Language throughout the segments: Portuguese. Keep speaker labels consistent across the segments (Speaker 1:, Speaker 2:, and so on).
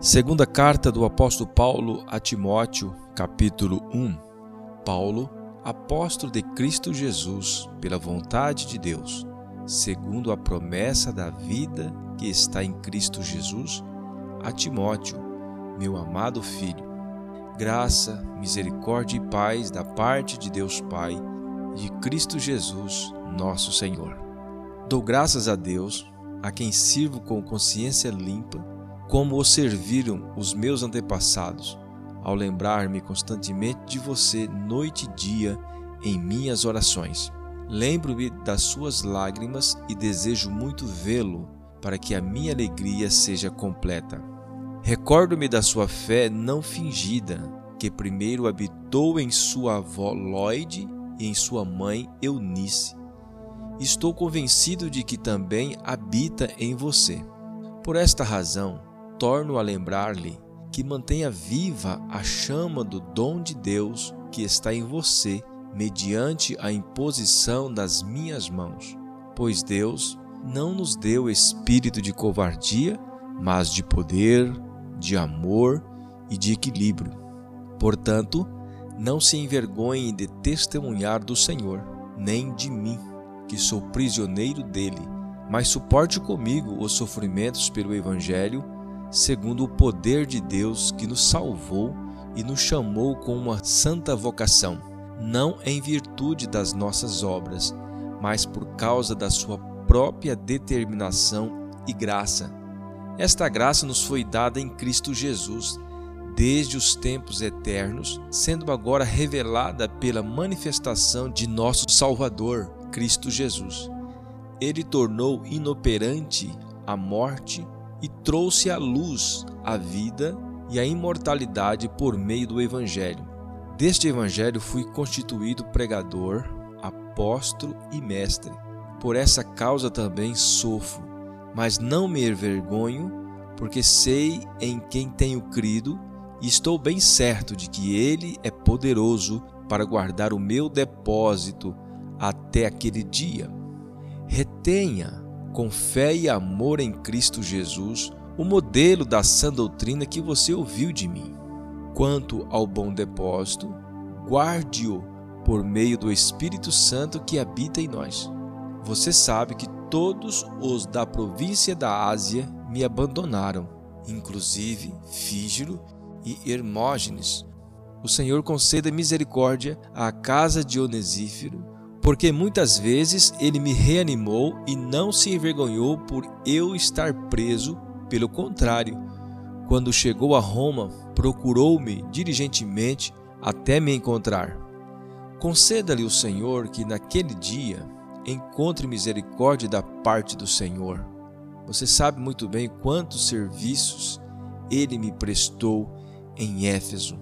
Speaker 1: Segunda carta do apóstolo Paulo a Timóteo, capítulo 1. Paulo, apóstolo de Cristo Jesus, pela vontade de Deus, segundo a promessa da vida que está em Cristo Jesus, a Timóteo, meu amado filho. Graça, misericórdia e paz da parte de Deus Pai e de Cristo Jesus, nosso Senhor. Dou graças a Deus, a quem sirvo com consciência limpa como o serviram os meus antepassados, ao lembrar-me constantemente de você noite e dia em minhas orações. Lembro-me das suas lágrimas e desejo muito vê-lo para que a minha alegria seja completa. Recordo-me da sua fé não fingida, que primeiro habitou em sua avó Lloyd e em sua mãe Eunice. Estou convencido de que também habita em você. Por esta razão, torno a lembrar-lhe que mantenha viva a chama do dom de Deus que está em você, mediante a imposição das minhas mãos. Pois Deus não nos deu espírito de covardia, mas de poder, de amor e de equilíbrio. Portanto, não se envergonhe de testemunhar do Senhor, nem de mim, que sou prisioneiro dele, mas suporte comigo os sofrimentos pelo Evangelho segundo o poder de Deus que nos salvou e nos chamou com uma santa vocação, não em virtude das nossas obras, mas por causa da sua própria determinação e graça. Esta graça nos foi dada em Cristo Jesus, desde os tempos eternos, sendo agora revelada pela manifestação de nosso Salvador, Cristo Jesus. Ele tornou inoperante a morte e trouxe à luz a vida e a imortalidade por meio do Evangelho. Deste Evangelho fui constituído pregador, apóstolo e mestre. Por essa causa também sofro, mas não me envergonho, porque sei em quem tenho crido e estou bem certo de que Ele é poderoso para guardar o meu depósito até aquele dia. Retenha com fé e amor em Cristo Jesus, o modelo da sã doutrina que você ouviu de mim. Quanto ao bom depósito, guarde-o por meio do Espírito Santo que habita em nós. Você sabe que todos os da província da Ásia me abandonaram, inclusive Fígiro e Hermógenes. O Senhor conceda misericórdia à casa de Onesífero, porque muitas vezes ele me reanimou e não se envergonhou por eu estar preso, pelo contrário, quando chegou a Roma, procurou-me diligentemente até me encontrar. Conceda-lhe o Senhor que naquele dia encontre misericórdia da parte do Senhor. Você sabe muito bem quantos serviços ele me prestou em Éfeso.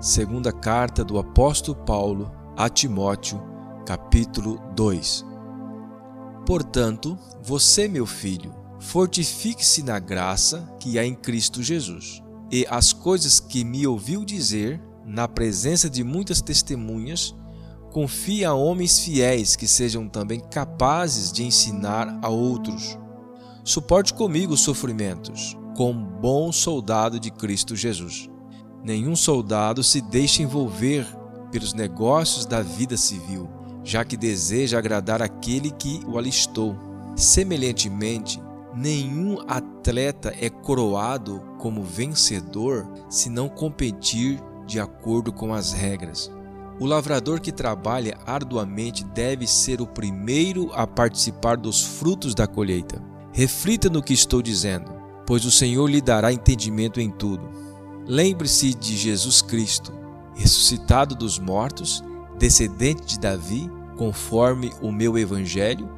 Speaker 1: Segunda carta do apóstolo Paulo a Timóteo, capítulo 2. Portanto, você, meu filho, fortifique-se na graça que há em Cristo Jesus. E as coisas que me ouviu dizer, na presença de muitas testemunhas, confie a homens fiéis que sejam também capazes de ensinar a outros. Suporte comigo os sofrimentos, como bom soldado de Cristo Jesus. Nenhum soldado se deixa envolver pelos negócios da vida civil, já que deseja agradar aquele que o alistou. Semelhantemente, nenhum atleta é coroado como vencedor se não competir de acordo com as regras. O lavrador que trabalha arduamente deve ser o primeiro a participar dos frutos da colheita. Reflita no que estou dizendo, pois o Senhor lhe dará entendimento em tudo. Lembre-se de Jesus Cristo, ressuscitado dos mortos, descendente de Davi, conforme o meu evangelho,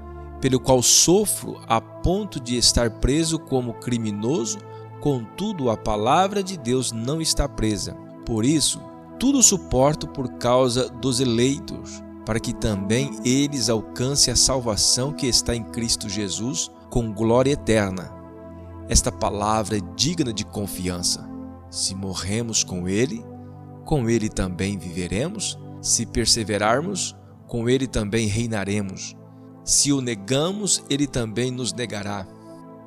Speaker 1: pelo qual sofro a ponto de estar preso como criminoso, contudo a palavra de Deus não está presa. Por isso, tudo suporto por causa dos eleitos, para que também eles alcancem a salvação que está em Cristo Jesus com glória eterna. Esta palavra é digna de confiança. Se morremos com Ele, com Ele também viveremos. Se perseverarmos, com Ele também reinaremos. Se o negamos, Ele também nos negará.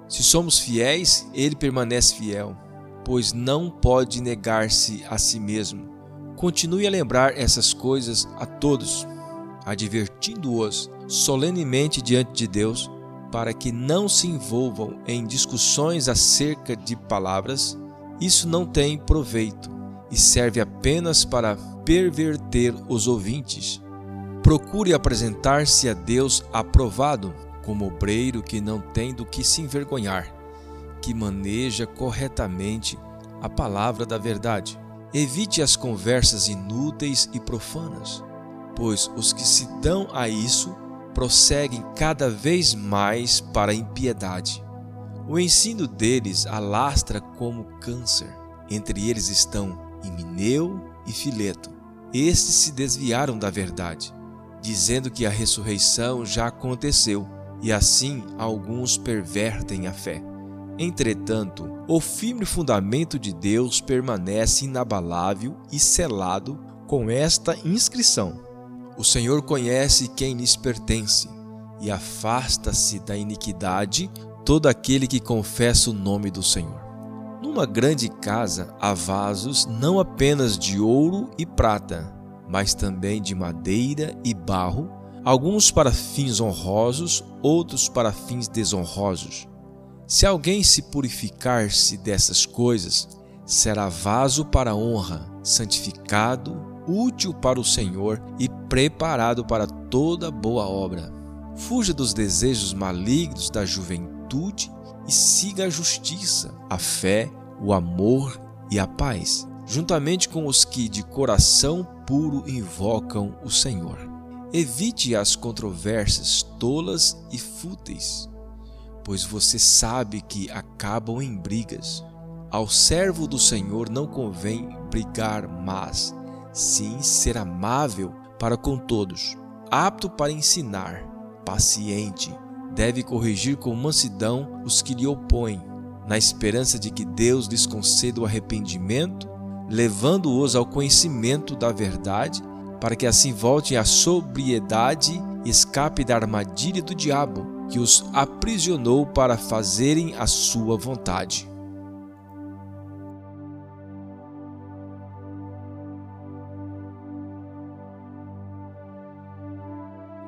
Speaker 1: Se somos fiéis, ele permanece fiel, pois não pode negar-se a si mesmo. Continue a lembrar essas coisas a todos, advertindo-os solenemente diante de Deus, para que não se envolvam em discussões acerca de palavras. Isso não tem proveito e serve apenas para perverter os ouvintes. Procure apresentar-se a Deus aprovado, como obreiro que não tem do que se envergonhar, que maneja corretamente a palavra da verdade. Evite as conversas inúteis e profanas, pois os que se dão a isso prosseguem cada vez mais para a impiedade. O ensino deles alastra como câncer. Entre eles estão Himeneu e Fileto. Estes se desviaram da verdade, dizendo que a ressurreição já aconteceu, e assim alguns pervertem a fé. Entretanto, o firme fundamento de Deus permanece inabalável e selado com esta inscrição: O Senhor conhece quem lhes pertence, e afasta-se da iniquidade todo aquele que confessa o nome do Senhor. Numa grande casa há vasos não apenas de ouro e prata, mas também de madeira e barro, alguns para fins honrosos, outros para fins desonrosos. Se alguém se purificar-se dessas coisas, será vaso para honra, santificado, útil para o Senhor e preparado para toda boa obra. Fuja dos desejos malignos da juventude e siga a justiça, a fé, o amor e a paz, juntamente com os que de coração puro invocam o Senhor. Evite as controvérsias tolas e fúteis, pois você sabe que acabam em brigas. Ao servo do Senhor não convém brigar, mas sim ser amável para com todos, apto para ensinar, paciente, deve corrigir com mansidão os que lhe opõem, na esperança de que Deus lhes conceda o arrependimento, levando-os ao conhecimento da verdade para que assim voltem à sobriedade e escape da armadilha do diabo, que os aprisionou para fazerem a sua vontade.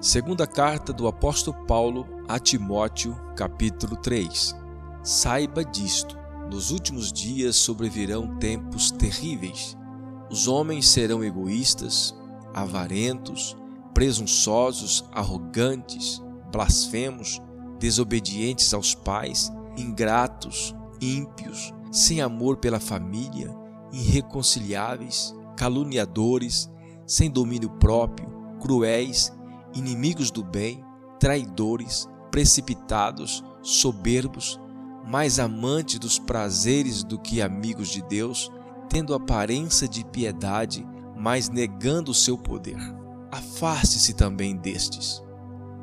Speaker 1: Segunda carta do apóstolo Paulo a Timóteo, capítulo 3. Saiba disto: nos últimos dias sobrevirão tempos terríveis. Os homens serão egoístas, avarentos, presunçosos, arrogantes, blasfemos, desobedientes aos pais, ingratos, ímpios, sem amor pela família, irreconciliáveis, caluniadores, sem domínio próprio, cruéis, inimigos do bem, traidores, precipitados, soberbos, mais amantes dos prazeres do que amigos de Deus, tendo aparência de piedade, mas negando o seu poder. Afaste-se também destes.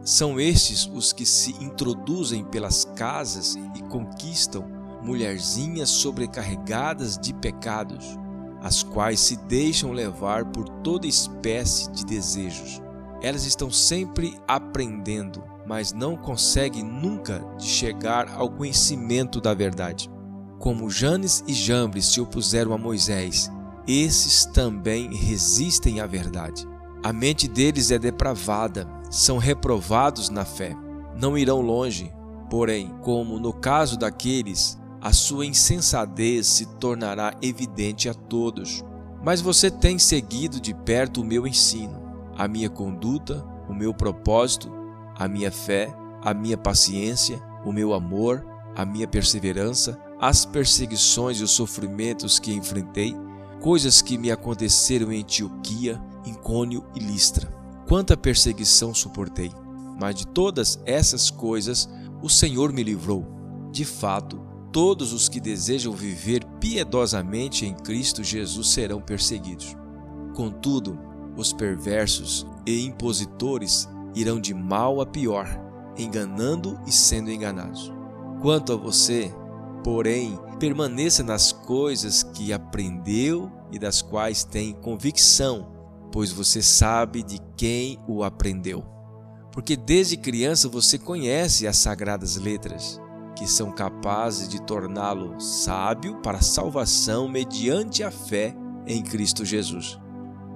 Speaker 1: São estes os que se introduzem pelas casas e conquistam mulherzinhas sobrecarregadas de pecados, as quais se deixam levar por toda espécie de desejos. Elas estão sempre aprendendo, mas não conseguem nunca chegar ao conhecimento da verdade. Como Janes e Jambres se opuseram a Moisés esses também resistem à verdade. A mente deles é depravada, são reprovados na fé, não irão longe. Porém, como no caso daqueles, a sua insensatez se tornará evidente a todos. Mas você tem seguido de perto o meu ensino, a minha conduta, o meu propósito, a minha fé, a minha paciência, o meu amor, a minha perseverança, as perseguições e os sofrimentos que enfrentei coisas que me aconteceram em Antioquia, Incônio e Listra. Quanta perseguição suportei, mas de todas essas coisas o Senhor me livrou. De fato, todos os que desejam viver piedosamente em Cristo Jesus serão perseguidos. Contudo, os perversos e impositores irão de mal a pior, enganando e sendo enganados. Quanto a você, porém, permaneça nas coisas que aprendeu e das quais tem convicção, pois você sabe de quem o aprendeu. Porque desde criança você conhece as sagradas letras, que são capazes de torná-lo sábio para a salvação mediante a fé em Cristo Jesus.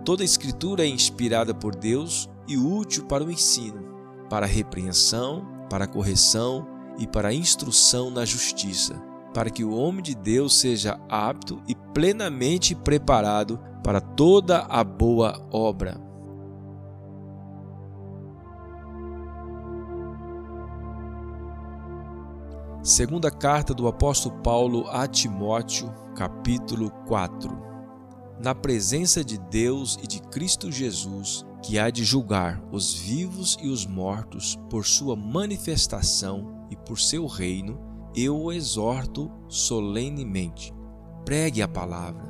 Speaker 1: Toda a Escritura é inspirada por Deus e útil para o ensino, para a repreensão, para a correção e para a instrução na justiça, para que o homem de Deus seja apto e plenamente preparado para toda a boa obra. Segunda carta do apóstolo Paulo a Timóteo, capítulo 4. Na presença de Deus e de Cristo Jesus, que há de julgar os vivos e os mortos por sua manifestação e por seu reino, eu o exorto solenemente. Pregue a palavra,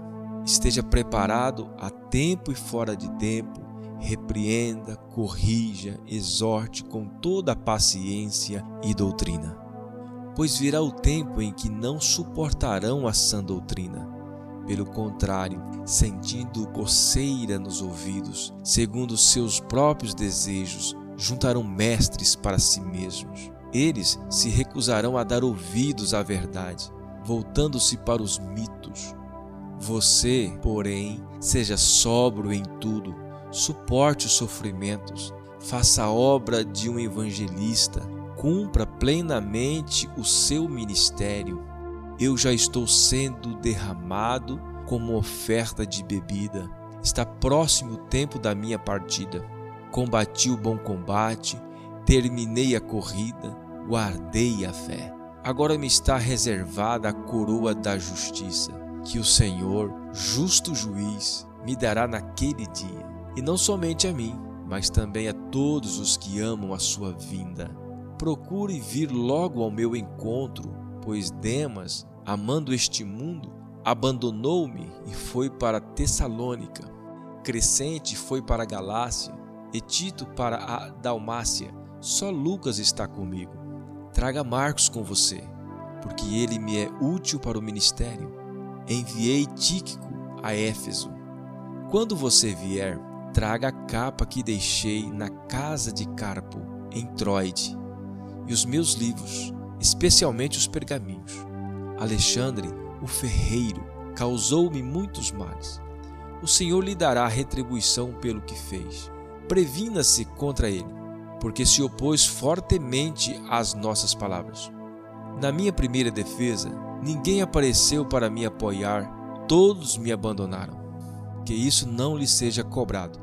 Speaker 1: esteja preparado a tempo e fora de tempo, repreenda, corrija, exorte com toda a paciência e doutrina pois virá o tempo em que não suportarão a sã doutrina. Pelo contrário, sentindo coceira nos ouvidos, segundo seus próprios desejos, juntarão mestres para si mesmos. Eles se recusarão a dar ouvidos à verdade, voltando-se para os mitos. Você, porém, seja sóbrio em tudo, suporte os sofrimentos, faça a obra de um evangelista, cumpra plenamente o seu ministério. Eu já estou sendo derramado como oferta de bebida. Está próximo o tempo da minha partida. Combati o bom combate, terminei a corrida, guardei a fé. Agora me está reservada a coroa da justiça, que o Senhor, justo juiz, me dará naquele dia. E não somente a mim, mas também a todos os que amam a sua vinda procure vir logo ao meu encontro, pois Demas, amando este mundo, abandonou-me e foi para Tessalônica. Crescente foi para a Galácia e Tito para a Dalmácia. Só Lucas está comigo. Traga Marcos com você, porque ele me é útil para o ministério. Enviei Tíquico a Éfeso. Quando você vier, traga a capa que deixei na casa de Carpo, em Troide e os meus livros, especialmente os pergaminhos. Alexandre, o ferreiro, causou-me muitos males. O Senhor lhe dará retribuição pelo que fez. Previna-se contra ele, porque se opôs fortemente às nossas palavras. Na minha primeira defesa, ninguém apareceu para me apoiar, todos me abandonaram. Que isso não lhe seja cobrado.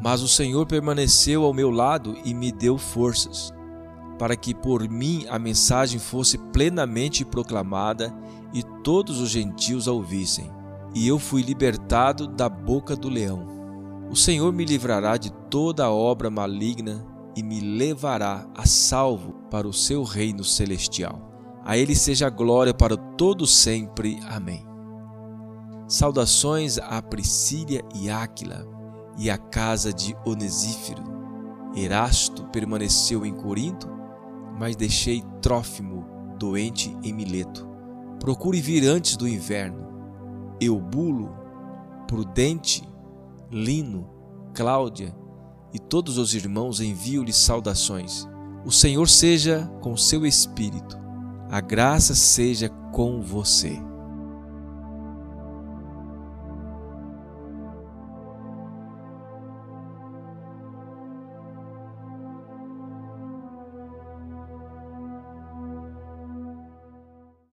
Speaker 1: Mas o Senhor permaneceu ao meu lado e me deu forças para que por mim a mensagem fosse plenamente proclamada e todos os gentios a ouvissem. E eu fui libertado da boca do leão. O Senhor me livrará de toda obra maligna e me levará a salvo para o seu reino celestial. A ele seja glória para todo sempre. Amém. Saudações a Priscília e Áquila e à casa de Onesífero. Erasto permaneceu em Corinto mas deixei Trófimo doente em Mileto. Procure vir antes do inverno. Eubulo, Prudente, Lino, Cláudia e todos os irmãos envio-lhes saudações. O Senhor seja com seu espírito. A graça seja com você.